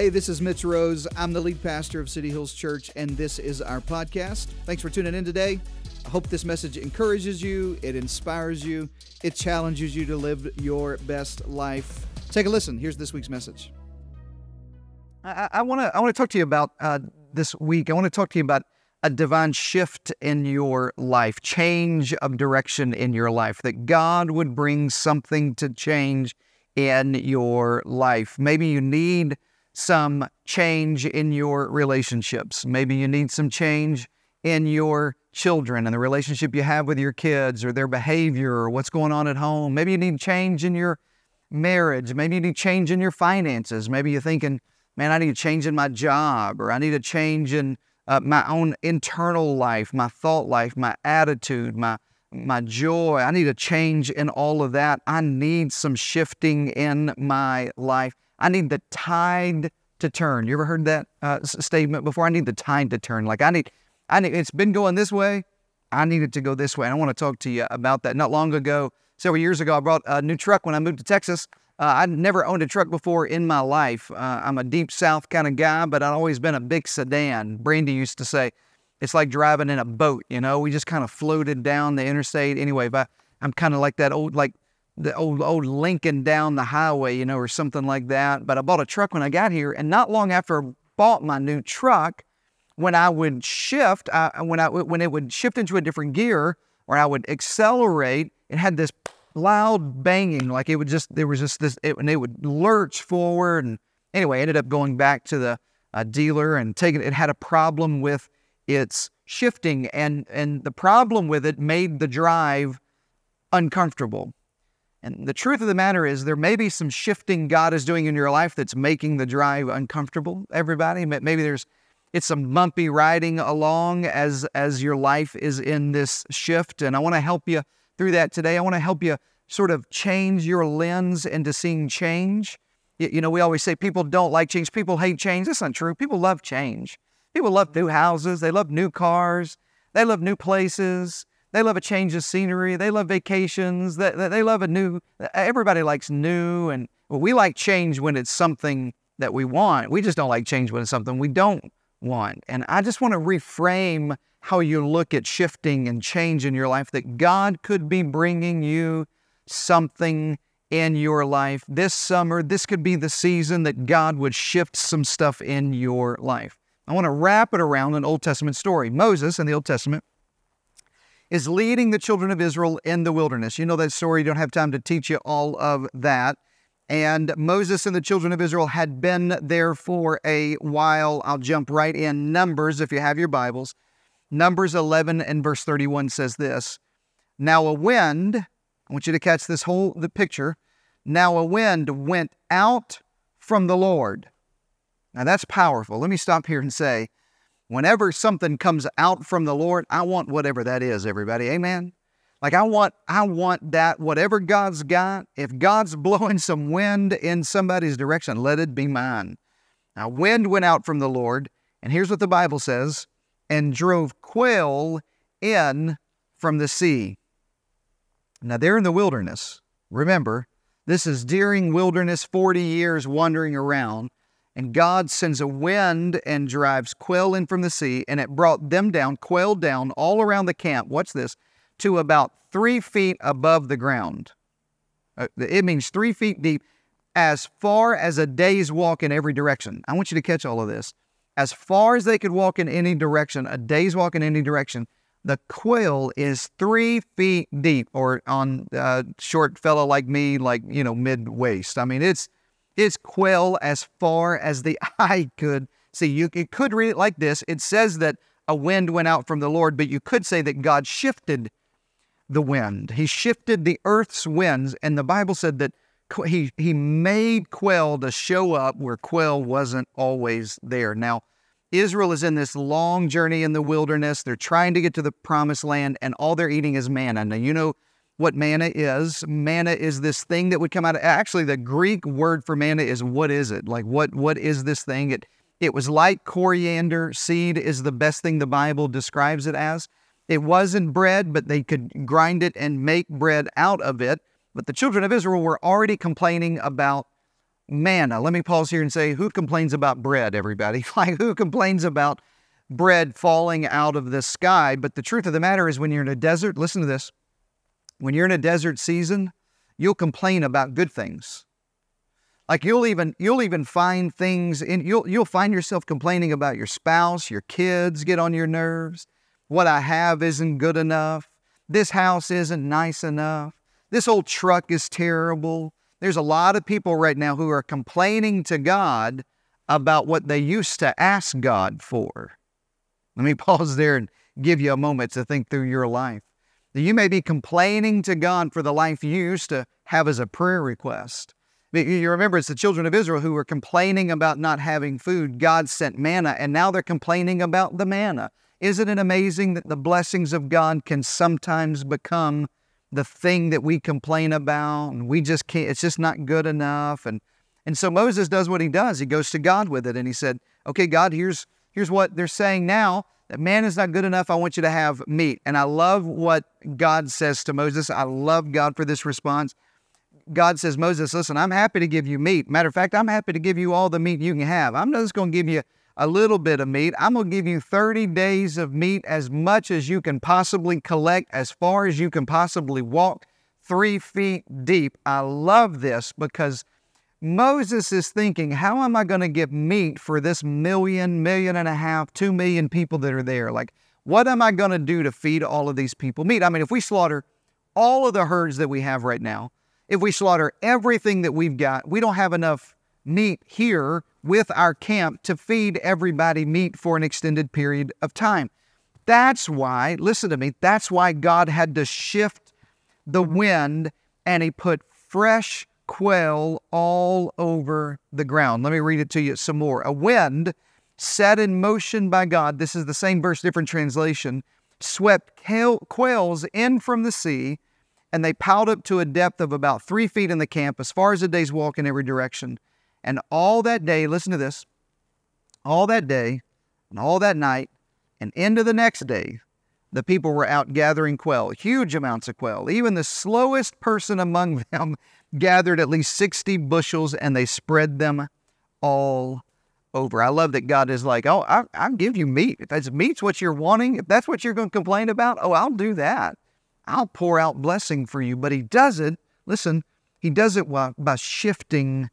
Hey, this is Mitch Rose. I'm the lead pastor of City Hills Church, and this is our podcast. Thanks for tuning in today. I hope this message encourages you, it inspires you, it challenges you to live your best life. Take a listen. Here's this week's message. I want to I want to talk to you about uh, this week. I want to talk to you about a divine shift in your life, change of direction in your life. That God would bring something to change in your life. Maybe you need some change in your relationships. Maybe you need some change in your children and the relationship you have with your kids or their behavior or what's going on at home. Maybe you need change in your marriage. Maybe you need change in your finances. Maybe you're thinking, man, I need a change in my job or I need a change in uh, my own internal life, my thought life, my attitude, my my joy. I need a change in all of that. I need some shifting in my life. I need the tide to turn. You ever heard that uh, statement before? I need the tide to turn. Like I need, I need. It's been going this way. I need it to go this way. And I want to talk to you about that. Not long ago, several years ago, I brought a new truck when I moved to Texas. Uh, I'd never owned a truck before in my life. Uh, I'm a deep south kind of guy, but I've always been a big sedan. Brandy used to say, it's like driving in a boat, you know? We just kind of floated down the interstate. Anyway, but I'm kind of like that old, like the old old Lincoln down the highway, you know, or something like that. But I bought a truck when I got here, and not long after I bought my new truck, when I would shift, I, when I when it would shift into a different gear, or I would accelerate, it had this loud banging, like it would just there was just this, it, and it would lurch forward. And anyway, I ended up going back to the uh, dealer and taking it had a problem with its shifting, and and the problem with it made the drive uncomfortable. And the truth of the matter is, there may be some shifting God is doing in your life that's making the drive uncomfortable. Everybody, maybe there's it's some bumpy riding along as as your life is in this shift. And I want to help you through that today. I want to help you sort of change your lens into seeing change. You know, we always say people don't like change, people hate change. That's not true. People love change. People love new houses, they love new cars, they love new places. They love a change of scenery. They love vacations. They, they love a new, everybody likes new. And well, we like change when it's something that we want. We just don't like change when it's something we don't want. And I just want to reframe how you look at shifting and change in your life that God could be bringing you something in your life this summer. This could be the season that God would shift some stuff in your life. I want to wrap it around an Old Testament story. Moses in the Old Testament is leading the children of Israel in the wilderness. You know that story, you don't have time to teach you all of that. And Moses and the children of Israel had been there for a while. I'll jump right in. Numbers, if you have your Bibles. Numbers 11 and verse 31 says this Now a wind, I want you to catch this whole the picture. Now a wind went out from the Lord. Now that's powerful. Let me stop here and say, whenever something comes out from the Lord, I want whatever that is, everybody. Amen. Like I want I want that whatever God's got, if God's blowing some wind in somebody's direction, let it be mine. Now wind went out from the Lord, and here's what the Bible says, and drove quail in from the sea. Now they're in the wilderness. Remember, this is during wilderness 40 years wandering around. And God sends a wind and drives quail in from the sea, and it brought them down, quail down all around the camp. What's this? To about three feet above the ground. Uh, it means three feet deep, as far as a day's walk in every direction. I want you to catch all of this. As far as they could walk in any direction, a day's walk in any direction, the quail is three feet deep, or on a uh, short fellow like me, like, you know, mid waist. I mean, it's is quail as far as the eye could see. You, you could read it like this it says that a wind went out from the Lord, but you could say that God shifted the wind. He shifted the earth's winds, and the Bible said that he, he made quail to show up where quail wasn't always there. Now, Israel is in this long journey in the wilderness. They're trying to get to the promised land, and all they're eating is manna. Now, you know what manna is. Manna is this thing that would come out of actually the Greek word for manna is what is it? Like what what is this thing? It it was like coriander seed is the best thing the Bible describes it as. It wasn't bread, but they could grind it and make bread out of it. But the children of Israel were already complaining about manna. Let me pause here and say, who complains about bread, everybody? Like, who complains about bread falling out of the sky? But the truth of the matter is, when you're in a desert, listen to this. When you're in a desert season, you'll complain about good things. Like you'll even you'll even find things in you'll you'll find yourself complaining about your spouse, your kids get on your nerves. What I have isn't good enough. This house isn't nice enough. This old truck is terrible. There's a lot of people right now who are complaining to God about what they used to ask God for. Let me pause there and give you a moment to think through your life. You may be complaining to God for the life you used to have as a prayer request. You remember it's the children of Israel who were complaining about not having food. God sent manna, and now they're complaining about the manna. Isn't it amazing that the blessings of God can sometimes become the thing that we complain about and we just can't, it's just not good enough. And, and so Moses does what he does. He goes to God with it and he said, okay, God, here's, here's what they're saying now that man is not good enough. I want you to have meat. And I love what God says to Moses. I love God for this response. God says, Moses, listen, I'm happy to give you meat. Matter of fact, I'm happy to give you all the meat you can have. I'm not just going to give you a little bit of meat. I'm going to give you 30 days of meat, as much as you can possibly collect, as far as you can possibly walk, three feet deep. I love this because Moses is thinking, how am I going to get meat for this million, million and a half, two million people that are there? Like, what am I going to do to feed all of these people meat? I mean, if we slaughter all of the herds that we have right now, if we slaughter everything that we've got, we don't have enough meat here with our camp to feed everybody meat for an extended period of time. That's why, listen to me, that's why God had to shift the mm-hmm. wind and He put fresh quail all over the ground. Let me read it to you some more. A wind set in motion by God, this is the same verse, different translation, swept quails in from the sea, and they piled up to a depth of about three feet in the camp, as far as a day's walk in every direction. And all that day, listen to this, all that day and all that night and into the next day, the people were out gathering quail, huge amounts of quail. Even the slowest person among them gathered at least 60 bushels and they spread them all over. I love that God is like, oh, I, will give you meat. If that's meat's what you're wanting, if that's what you're going to complain about, oh, I'll do that. I'll pour out blessing for you. But He does it, listen, He does it by shifting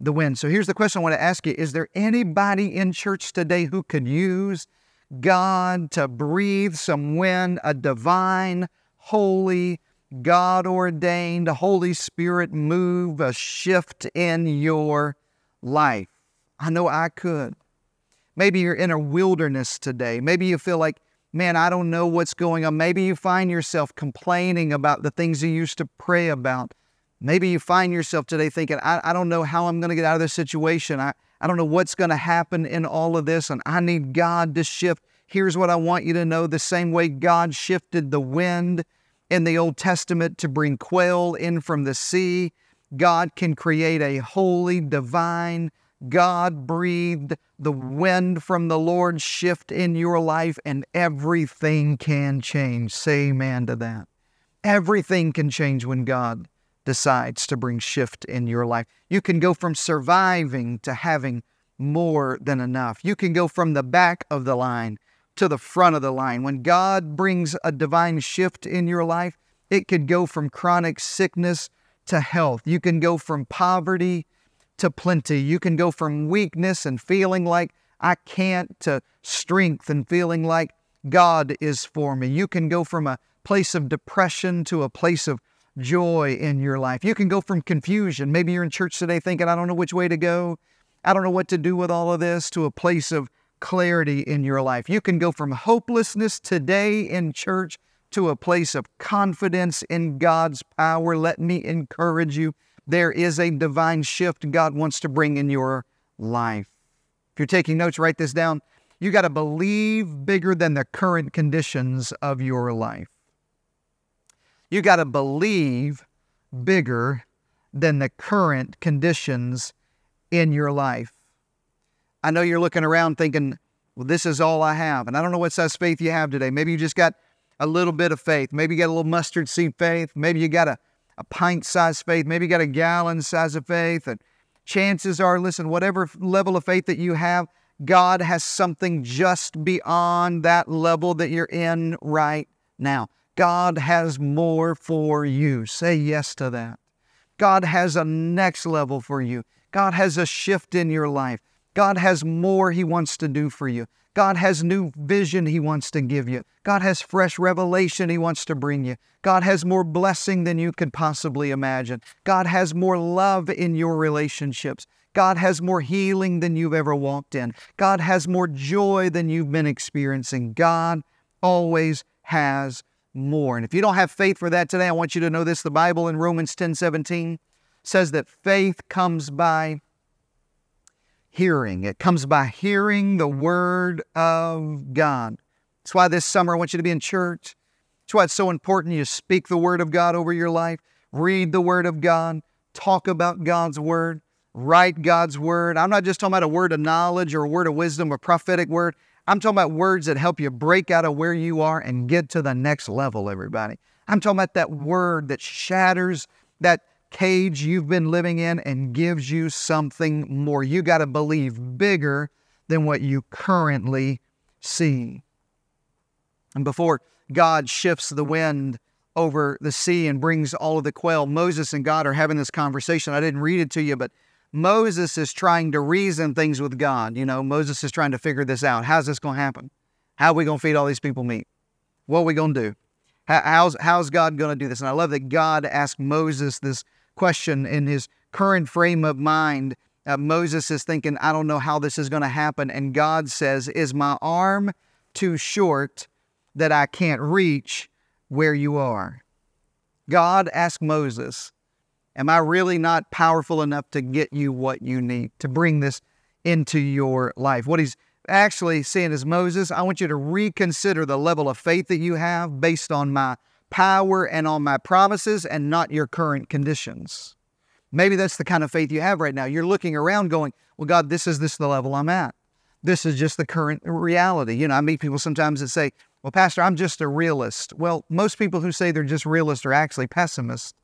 the wind. So here's the question I want to ask you Is there anybody in church today who could use God to breathe some wind, a divine, holy, God ordained, Holy Spirit move, a shift in your life? I know I could. Maybe you're in a wilderness today. Maybe you feel like, man, I don't know what's going on. Maybe you find yourself complaining about the things you used to pray about. Maybe you find yourself today thinking, I, I don't know how I'm going to get out of this situation. I, I don't know what's going to happen in all of this, and I need God to shift. Here's what I want you to know the same way God shifted the wind in the Old Testament to bring quail in from the sea, God can create a holy, divine, God breathed, the wind from the Lord shift in your life, and everything can change. Say amen to that. Everything can change when God decides to bring shift in your life. You can go from surviving to having more than enough. You can go from the back of the line to the front of the line. When God brings a divine shift in your life, it could go from chronic sickness to health. You can go from poverty to plenty. You can go from weakness and feeling like I can't to strength and feeling like God is for me. You can go from a place of depression to a place of joy in your life. You can go from confusion. Maybe you're in church today thinking, I don't know which way to go. I don't know what to do with all of this, to a place of clarity in your life. You can go from hopelessness today in church to a place of confidence in God's power. Let me encourage you. There is a divine shift God wants to bring in your life. If you're taking notes, write this down. You got to believe bigger than the current conditions of your life. You got to believe bigger than the current conditions in your life. I know you're looking around thinking, well, this is all I have. And I don't know what size faith you have today. Maybe you just got a little bit of faith. Maybe you got a little mustard seed faith. Maybe you got a, a pint size faith. Maybe you got a gallon size of faith. And chances are, listen, whatever level of faith that you have, God has something just beyond that level that you're in right now. God has more for you. Say yes to that. God has a next level for you. God has a shift in your life. God has more He wants to do for you. God has new vision He wants to give you. God has fresh revelation He wants to bring you. God has more blessing than you could possibly imagine. God has more love in your relationships. God has more healing than you've ever walked in. God has more joy than you've been experiencing. God always has more. And if you don't have faith for that today, I want you to know this. The Bible in Romans 10 17 says that faith comes by hearing. It comes by hearing the Word of God. That's why this summer I want you to be in church. That's why it's so important you speak the Word of God over your life, read the Word of God, talk about God's Word, write God's Word. I'm not just talking about a word of knowledge or a word of wisdom, a prophetic word. I'm talking about words that help you break out of where you are and get to the next level, everybody. I'm talking about that word that shatters that cage you've been living in and gives you something more. You got to believe bigger than what you currently see. And before God shifts the wind over the sea and brings all of the quail, Moses and God are having this conversation. I didn't read it to you, but Moses is trying to reason things with God. You know, Moses is trying to figure this out. How's this going to happen? How are we going to feed all these people meat? What are we going to do? How's, how's God going to do this? And I love that God asked Moses this question in his current frame of mind. Uh, Moses is thinking, I don't know how this is going to happen. And God says, Is my arm too short that I can't reach where you are? God asked Moses, Am I really not powerful enough to get you what you need, to bring this into your life? What he's actually saying is, Moses, I want you to reconsider the level of faith that you have based on my power and on my promises and not your current conditions. Maybe that's the kind of faith you have right now. You're looking around going, Well, God, this is this the level I'm at. This is just the current reality. You know, I meet people sometimes that say, Well, Pastor, I'm just a realist. Well, most people who say they're just realists are actually pessimists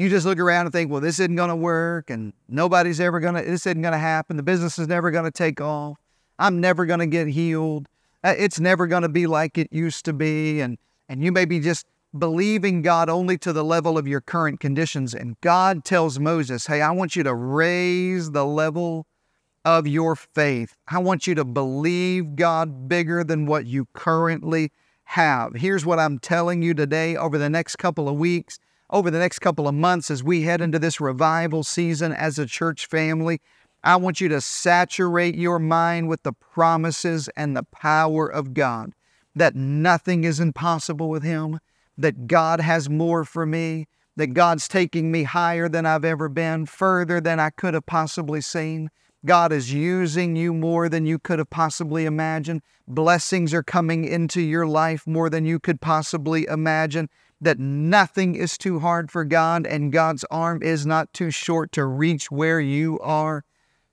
you just look around and think, well, this isn't going to work and nobody's ever going to, this isn't going to happen. The business is never going to take off. I'm never going to get healed. Uh, it's never going to be like it used to be. And, and you may be just believing God only to the level of your current conditions. And God tells Moses, hey, I want you to raise the level of your faith. I want you to believe God bigger than what you currently have. Here's what I'm telling you today over the next couple of weeks over the next couple of months as we head into this revival season as a church family. I want you to saturate your mind with the promises and the power of God, that nothing is impossible with Him, that God has more for me, that God's taking me higher than I've ever been, further than I could have possibly seen. God is using you more than you could have possibly imagined. Blessings are coming into your life more than you could possibly imagine that nothing is too hard for God and God's arm is not too short to reach where you are,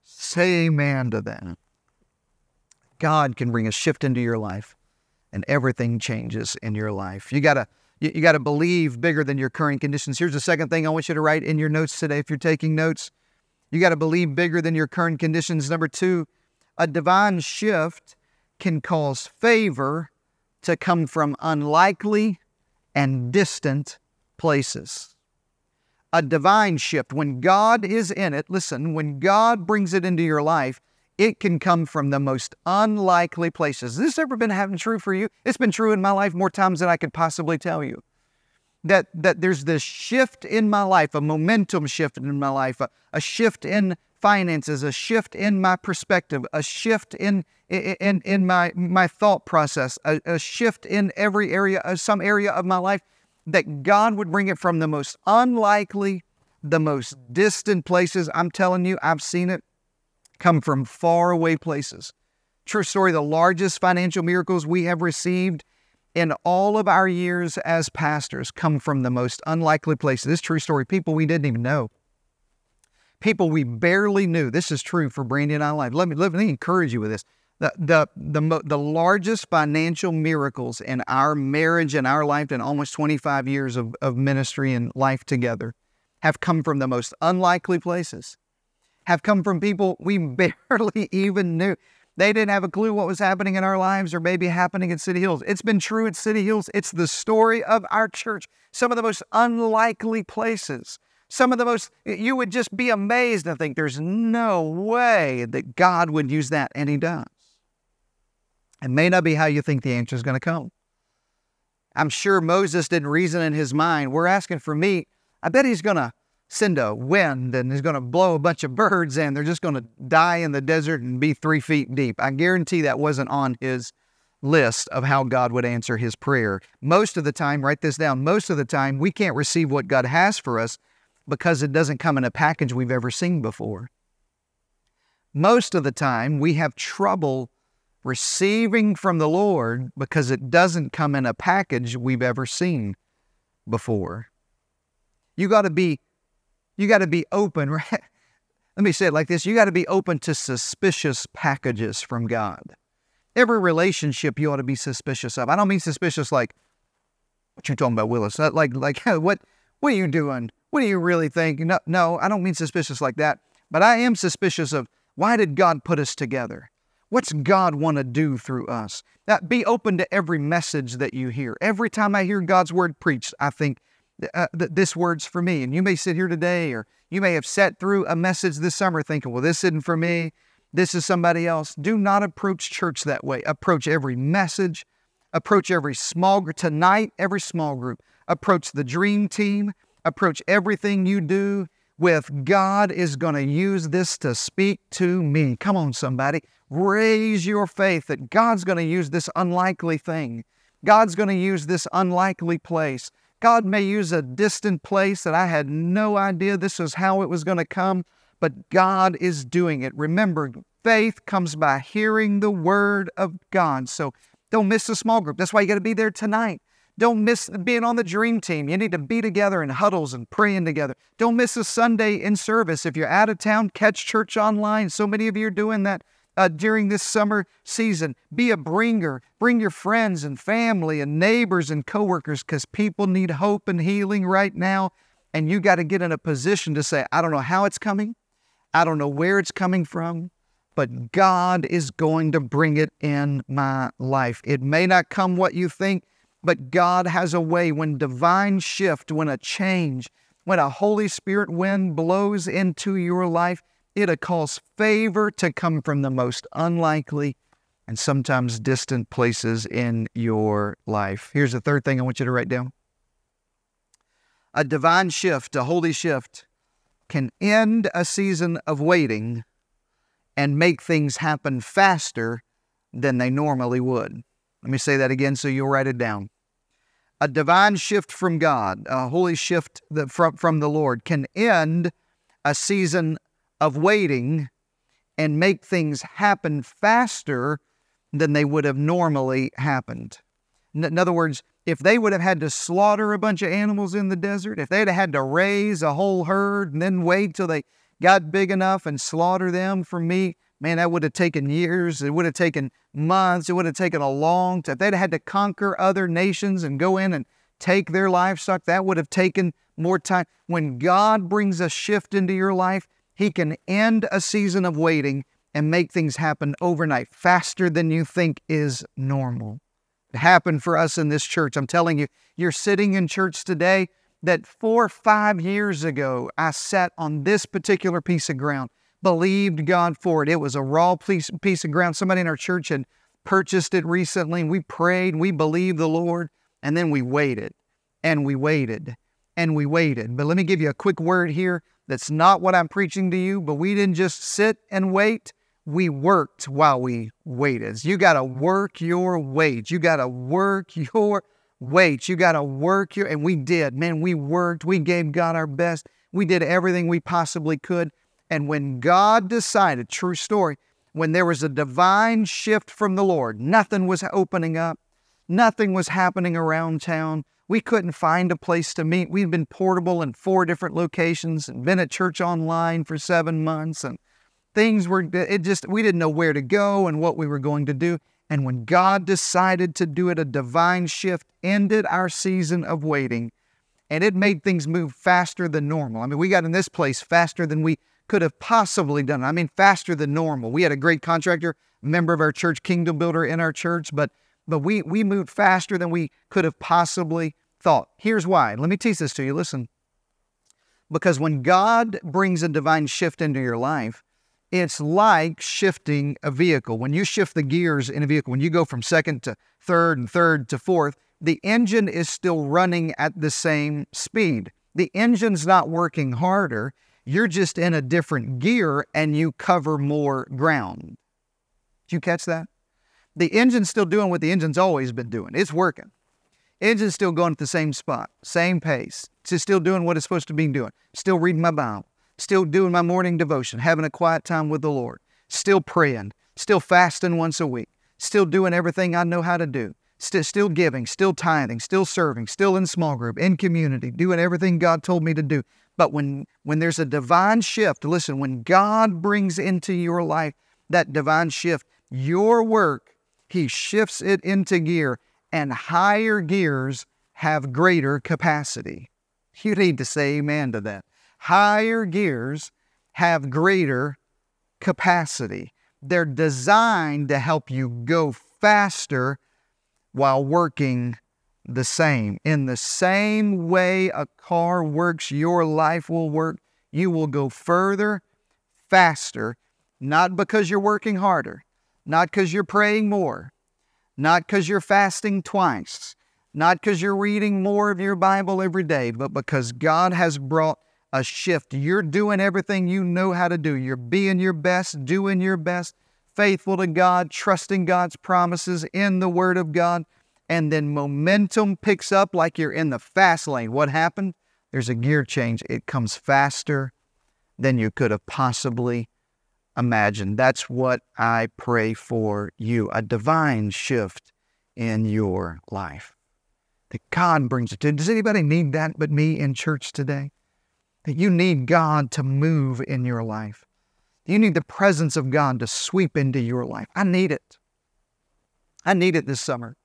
say amen to that. Mm. God can bring a shift into your life and everything changes in your life. You got to you, you got to believe bigger than your current conditions. Here's the second thing I want you to write in your notes today if you're taking notes. You got to believe bigger than your current conditions. Number 2, a divine shift can cause favor to come from unlikely and distant places. A divine shift, when God is in it, listen, when God brings it into your life, it can come from the most unlikely places. Has this ever been happening true for you? It's been true in my life more times than I could possibly tell you. That, that there's this shift in my life, a momentum shift in my life, a, a shift in finances, a shift in my perspective, a shift in in in my my thought process, a, a shift in every area, uh, some area of my life, that God would bring it from the most unlikely, the most distant places. I'm telling you, I've seen it come from far away places. True story, the largest financial miracles we have received in all of our years as pastors come from the most unlikely places. This true story, people we didn't even know people we barely knew. This is true for Brandy and I life. Let me, let me encourage you with this. The, the, the, the largest financial miracles in our marriage and our life in almost 25 years of, of ministry and life together have come from the most unlikely places, have come from people we barely even knew. They didn't have a clue what was happening in our lives or maybe happening at City Hills. It's been true at City Hills. It's the story of our church. Some of the most unlikely places. Some of the most, you would just be amazed and think there's no way that God would use that, and He does. It may not be how you think the answer is going to come. I'm sure Moses didn't reason in his mind, we're asking for meat. I bet he's going to send a wind and he's going to blow a bunch of birds in. They're just going to die in the desert and be three feet deep. I guarantee that wasn't on his list of how God would answer his prayer. Most of the time, write this down, most of the time, we can't receive what God has for us because it doesn't come in a package we've ever seen before. Most of the time, we have trouble receiving from the Lord because it doesn't come in a package we've ever seen before. You got to be you got to be open, right? Let me say it like this you got to be open to suspicious packages from God. Every relationship you ought to be suspicious of. I don't mean suspicious like, what you talking about, Willis? Like, like what, what are you doing? What do you really think? No, no, I don't mean suspicious like that. But I am suspicious of why did God put us together? What's God want to do through us? That be open to every message that you hear. Every time I hear God's word preached, I think, uh, th- this word's for me. And you may sit here today, or you may have sat through a message this summer thinking, well, this isn't for me. This is somebody else. Do not approach church that way. Approach every message, approach every small group. Tonight, every small group. Approach the dream team. Approach everything you do with God is going to use this to speak to me. Come on, somebody. Raise your faith that God's going to use this unlikely thing. God's going to use this unlikely place God may use a distant place that I had no idea this was how it was going to come, but God is doing it. Remember, faith comes by hearing the word of God. So don't miss the small group. That's why you got to be there tonight. Don't miss being on the dream team. You need to be together in huddles and praying together. Don't miss a Sunday in service. If you're out of town, catch church online. So many of you are doing that uh, during this summer season. Be a bringer. Bring your friends and family and neighbors and coworkers because people need hope and healing right now. And you got to get in a position to say, I don't know how it's coming. I don't know where it's coming from, but God is going to bring it in my life. It may not come what you think, but God has a way when divine shift, when a change, when a Holy Spirit wind blows into your life, It'll cause favor to come from the most unlikely and sometimes distant places in your life. Here's the third thing I want you to write down a divine shift, a holy shift, can end a season of waiting and make things happen faster than they normally would. Let me say that again so you'll write it down. A divine shift from God, a holy shift from, from the Lord, can end a season of waiting and make things happen faster than they would have normally happened. In other words, if they would have had to slaughter a bunch of animals in the desert, if they'd have had to raise a whole herd and then wait till they got big enough and slaughter them for meat, man, that would have taken years. It would have taken months. It would have taken a long time. If they'd had to conquer other nations and go in and take their livestock, that would have taken more time. When God brings a shift into your life, he can end a season of waiting and make things happen overnight, faster than you think is normal. It happened for us in this church. I'm telling you, you're sitting in church today that four or five years ago, I sat on this particular piece of ground, believed God for it. It was a raw piece, piece of ground. Somebody in our church had purchased it recently, we prayed, we believed the Lord, and then we waited and we waited and we waited. But let me give you a quick word here that's not what I'm preaching to you, but we didn't just sit and wait. We worked while we waited. You got to work your wait. You got to work your wait. You got to work your, and we did. Man, we worked. We gave God our best. We did everything we possibly could. And when God decided, true story, when there was a divine shift from the Lord, nothing was opening up, nothing was happening around town. We couldn't find a place to meet. We'd been portable in four different locations and been at church online for seven months. And things were, it just, we didn't know where to go and what we were going to do. And when God decided to do it, a divine shift ended our season of waiting and it made things move faster than normal. I mean, we got in this place faster than we could have possibly done. I mean, faster than normal. We had a great contractor, member of our church, Kingdom Builder in our church, but but we we moved faster than we could have possibly thought. Here's why. Let me teach this to you. Listen. Because when God brings a divine shift into your life, it's like shifting a vehicle. When you shift the gears in a vehicle, when you go from second to third and third to fourth, the engine is still running at the same speed. The engine's not working harder. You're just in a different gear and you cover more ground. Did you catch that? The engine's still doing what the engine's always been doing. It's working. Engine's still going at the same spot, same pace. It's still doing what it's supposed to be doing. Still reading my Bible. Still doing my morning devotion, having a quiet time with the Lord. Still praying. Still fasting once a week. Still doing everything I know how to do. Still, still giving, still tithing, still serving, still in small group, in community, doing everything God told me to do. But when when there's a divine shift, listen, when God brings into your life that divine shift, your work, He shifts it into gear, and higher gears have greater capacity. You need to say amen to that. Higher gears have greater capacity. They're designed to help you go faster while working the same. In the same way a car works, your life will work. You will go further, faster, not because you're working harder, not because you're praying more, not because you're fasting twice, not because you're reading more of your Bible every day, but because God has brought a shift. You're doing everything you know how to do. You're being your best, doing your best, faithful to God, trusting God's promises in the Word of God. And then momentum picks up like you're in the fast lane. What happened? There's a gear change. It comes faster than you could have possibly imagined. That's what I pray for you a divine shift in your life. That God brings it to. Does anybody need that but me in church today? that you need God to move in your life. You need the presence of God to sweep into your life. I need it. I need it this summer.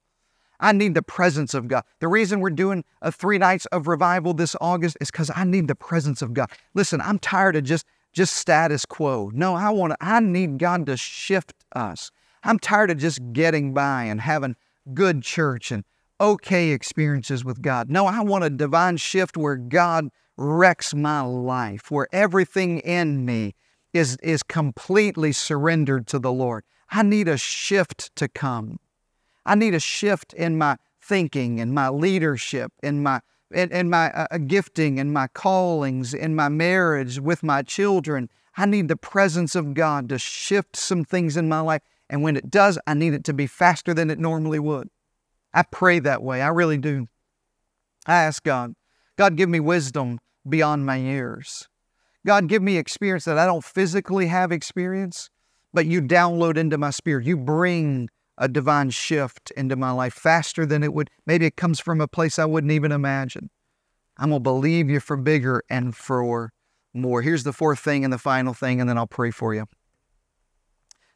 I need the presence of God. The reason we're doing a three nights of revival this August is because I need the presence of God. Listen, I'm tired of just just status quo. No, I want I need God to shift us. I'm tired of just getting by and having good church and okay experiences with God. No, I want a divine shift where God wrecks my life, where everything in me is, is completely surrendered to the Lord. I need a shift to come. I need a shift in my thinking and my leadership, in my in my uh, uh, gifting and my callings, in my marriage with my children. I need the presence of God to shift some things in my life. And when it does, I need it to be faster than it normally would. I pray that way. I really do. I ask God, God, give me wisdom beyond my years. God, give me experience that I don't physically have experience, but you download into my spirit. You bring a divine shift into my life faster than it would. Maybe it comes from a place I wouldn't even imagine. I'm going to believe you for bigger and for more. Here's the fourth thing and the final thing, and then I'll pray for you.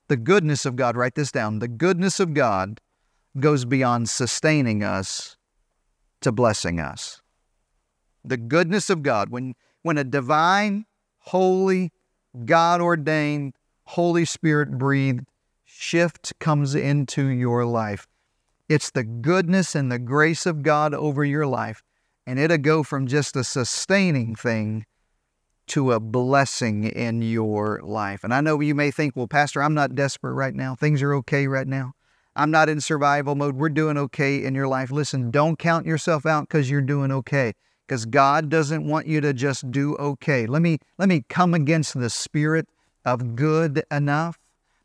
The goodness of God, write this down. The goodness of God goes beyond sustaining us to blessing us the goodness of God, when, when a divine, holy, God ordained, Holy Spirit breathed shift comes into your life, it's the goodness and the grace of God over your life. And it'll go from just a sustaining thing to a blessing in your life. And I know you may think, well, Pastor, I'm not desperate right now. Things are okay right now. I'm not in survival mode. We're doing okay in your life. Listen, don't count yourself out because you're doing okay because God doesn't want you to just do okay. Let me let me come against the spirit of good enough.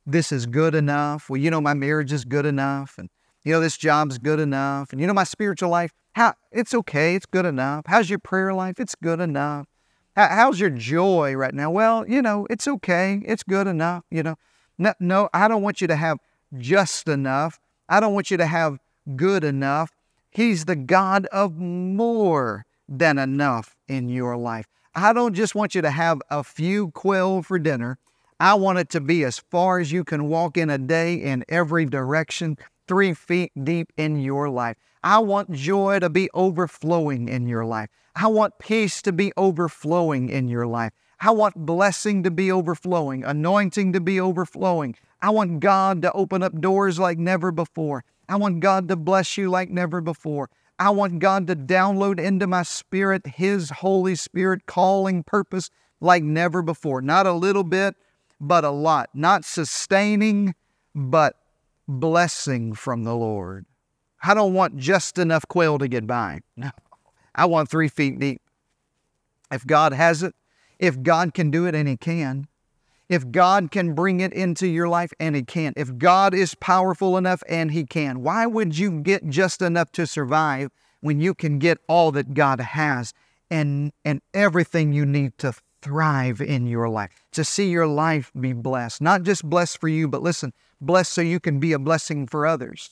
This is good enough. Well, you know my marriage is good enough and you know this job's good enough and you know my spiritual life, how it's okay, it's good enough. How's your prayer life? It's good enough. How, how's your joy right now? Well, you know, it's okay. It's good enough, you know. No, no, I don't want you to have just enough. I don't want you to have good enough. He's the God of more than enough in your life. I don't just want you to have a few quail for dinner. I want it to be as far as you can walk in a day in every direction, three feet deep in your life. I want joy to be overflowing in your life. I want peace to be overflowing in your life. I want blessing to be overflowing, anointing to be overflowing. I want God to open up doors like never before. I want God to bless you like never before. I want God to download into my spirit His Holy Spirit calling purpose like never before. Not a little bit, but a lot. Not sustaining, but blessing from the Lord. I don't want just enough quail to get by. No, I want three feet deep. If God has it, if God can do it, and He can, if God can bring it into your life, and He can, if God is powerful enough, and He can, why would you get just enough to survive when you can get all that God has and, and everything you need to thrive in your life, to see your life be blessed? Not just blessed for you, but listen, blessed so you can be a blessing for others.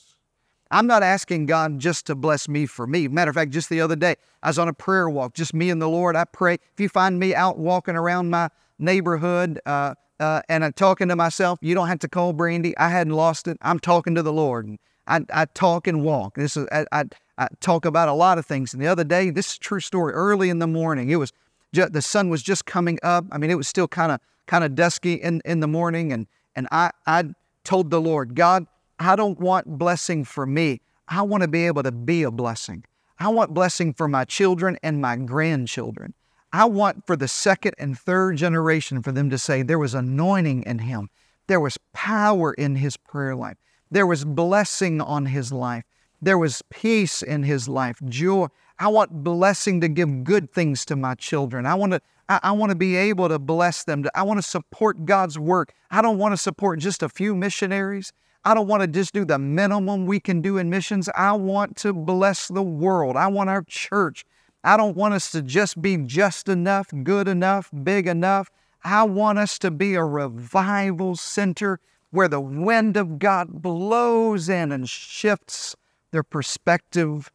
I'm not asking God just to bless me for me. Matter of fact, just the other day, I was on a prayer walk, just me and the Lord. I pray. If you find me out walking around my neighborhood uh, uh, and I'm talking to myself, you don't have to call Brandy. I hadn't lost it. I'm talking to the Lord. I, I talk and walk. This is I, I, I, talk about a lot of things. And the other day, this is true story. Early in the morning, it was just, the sun was just coming up. I mean, it was still kind of kind of dusky in, in the morning, and and I I told the Lord, God, I don't want blessing for me. I want to be able to be a blessing. I want blessing for my children and my grandchildren. I want for the second and third generation for them to say there was anointing in him. There was power in his prayer life. There was blessing on his life. There was peace in his life, joy. I want blessing to give good things to my children. I want to I, I want to be able to bless them. I want to support God's work. I don't want to support just a few missionaries. I don't want to just do the minimum we can do in missions. I want to bless the world. I want our church. I don't want us to just be just enough, good enough, big enough. I want us to be a revival center where the wind of God blows in and shifts the perspective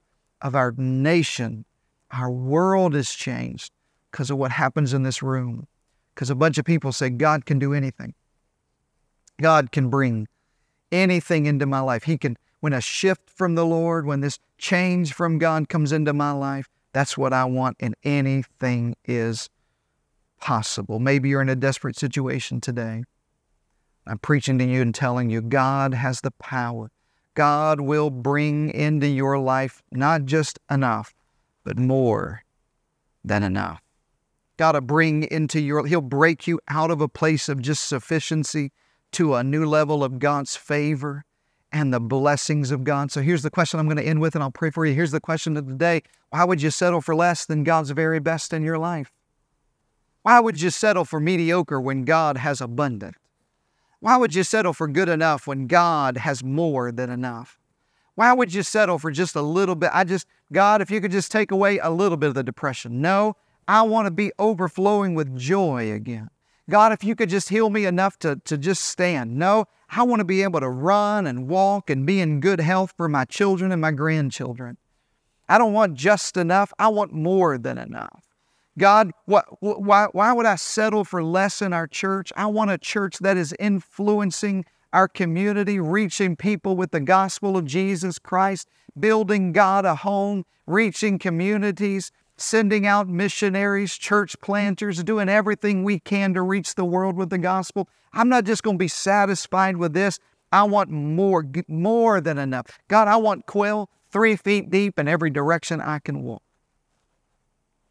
of our nation. Our world is changed because of what happens in this room. Because a bunch of people say God can do anything. God can bring anything into my life. He can, when a shift from the Lord, when this change from God comes into my life, that's what I want, and anything is possible. Maybe you're in a desperate situation today. I'm preaching to you and telling you God has the power. God will bring into your life not just enough, but more than enough. God will bring into your, He'll break you out of a place of just sufficiency to a new level of God's favor and the blessings of God. So here's the question I'm going to end with, and I'll pray for you. Here's the question of the day Why would you settle for less than God's very best in your life? Why would you settle for mediocre when God has abundant? Why would you settle for good enough when God has more than enough? Why would you settle for just a little bit? I just, God, if you could just take away a little bit of the depression. No, I want to be overflowing with joy again. God, if you could just heal me enough to, to just stand. No, I want to be able to run and walk and be in good health for my children and my grandchildren. I don't want just enough, I want more than enough. God, what, why, why would I settle for less in our church? I want a church that is influencing our community, reaching people with the gospel of Jesus Christ, building God a home, reaching communities, sending out missionaries, church planters, doing everything we can to reach the world with the gospel. I'm not just going to be satisfied with this. I want more, more than enough. God, I want quail three feet deep in every direction I can walk.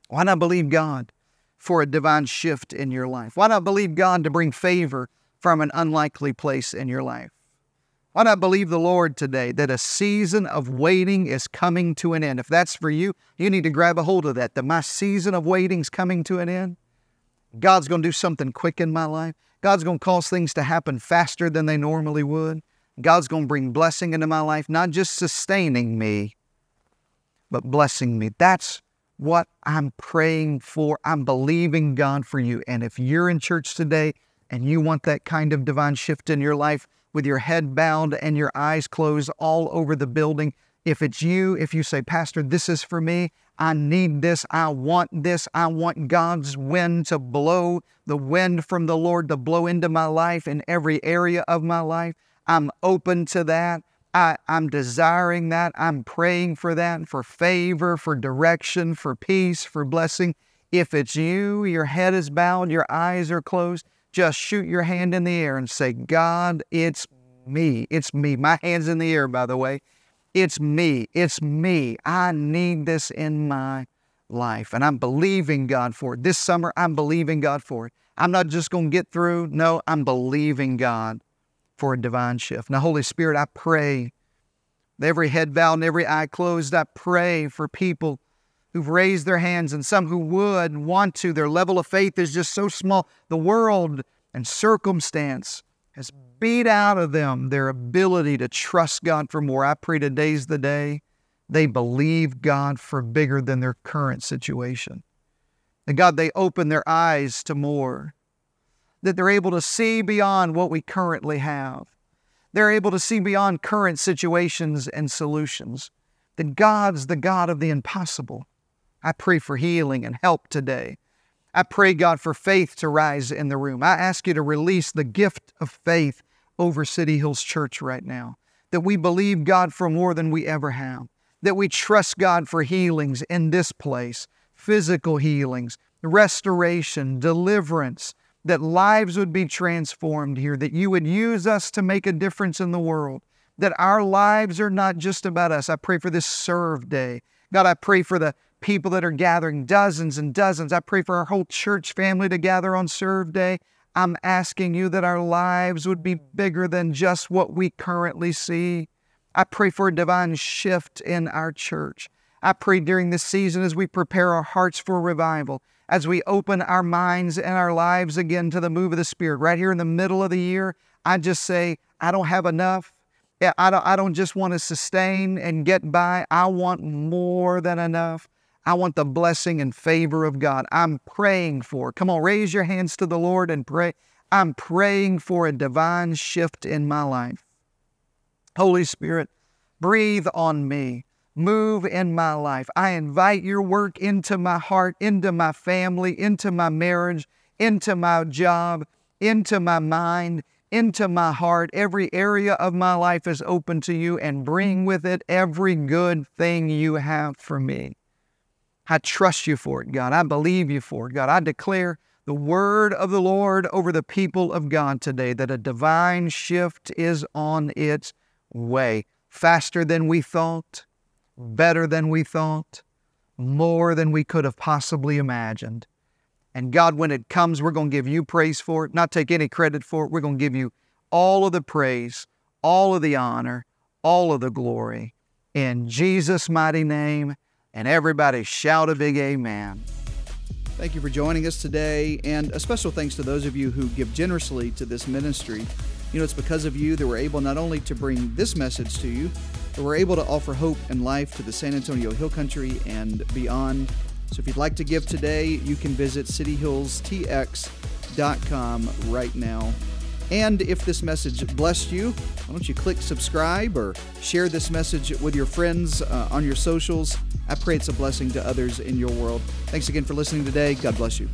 Why not believe God for a divine shift in your life? Why not believe God to bring favor from an unlikely place in your life? Why not believe the Lord today that a season of waiting is coming to an end? If that's for you, you need to grab a hold of that, that my season of waiting is coming to an end. God's going to do something quick in my life. God's going to cause things to happen faster than they normally would. God's going to bring blessing into my life, not just sustaining me, but blessing me. That's what I'm praying for. I'm believing God for you. And if you're in church today and you want that kind of divine shift in your life, with your head bowed and your eyes closed all over the building. If it's you, if you say, Pastor, this is for me, I need this, I want this, I want God's wind to blow, the wind from the Lord to blow into my life in every area of my life. I'm open to that. I, am desiring that. I'm praying for that, for favor, for direction, for peace, for blessing. If it's you, your head is bowed, your eyes are closed, just shoot your hand in the air and say, God, it's me. It's me. My hand's in the air, by the way. It's me. It's me. I need this in my life. And I'm believing God for it. This summer, I'm believing God for it. I'm not just going to get through. No, I'm believing God for a divine shift. Now, Holy Spirit, I pray, every head bowed and every eye closed, I pray for people who've raised their hands and some who would and want to. Their level of faith is just so small. The world and circumstance has beat out of them their ability to trust God for more. I pray today's the day they believe God for bigger than their current situation. And God, they open their eyes to more. That they're able to see beyond what we currently have. They're able to see beyond current situations and solutions. That God's the God of the impossible. I pray for healing and help today. I pray, God, for faith to rise in the room. I ask you to release the gift of faith over City Hills Church right now. That we believe God for more than we ever have. That we trust God for healings in this place physical healings, restoration, deliverance, that lives would be transformed here, that you would use us to make a difference in the world, that our lives are not just about us. I pray for this serve day. God, I pray for the people that are gathering, dozens and dozens. I pray for our whole church family to gather on serve day. I'm asking you that our lives would be bigger than just what we currently see. I pray for a divine shift in our church. I pray during this season as we prepare our hearts for revival, as we open our minds and our lives again to the move of the Spirit. Right here in the middle of the year, I just say, I don't have enough. I don't, just want to sustain and get by. I want more than enough. I want the blessing and favor of God. I'm praying for. Come on, raise your hands to the Lord and pray. I'm praying for a divine shift in my life. Holy Spirit, breathe on me move in my life. I invite your work into my heart, into my family, into my marriage, into my job, into my mind, into my heart. Every area of my life is open to you and bring with it every good thing you have for me. I trust you for it, God. I believe you for it, God. I declare the word of the Lord over the people of God today that a divine shift is on its way, faster than we thought, better than we thought, more than we could have possibly imagined. And God, when it comes, we're going to give you praise for it, not take any credit for it. We're going to give you all of the praise, all of the honor, all of the glory. In Jesus' mighty name. And everybody shout a big amen. Thank you for joining us today, and a special thanks to those of you who give generously to this ministry. You know, it's because of you that we're able not only to bring this message to you, we're able to offer hope and life to the San Antonio Hill Country and beyond. So if you'd like to give today, you can visit cityhillstx.com right now. And if this message blessed you, why don't you click subscribe or share this message with your friends uh, on your socials? I pray it's a blessing to others in your world. Thanks again for listening today. God bless you.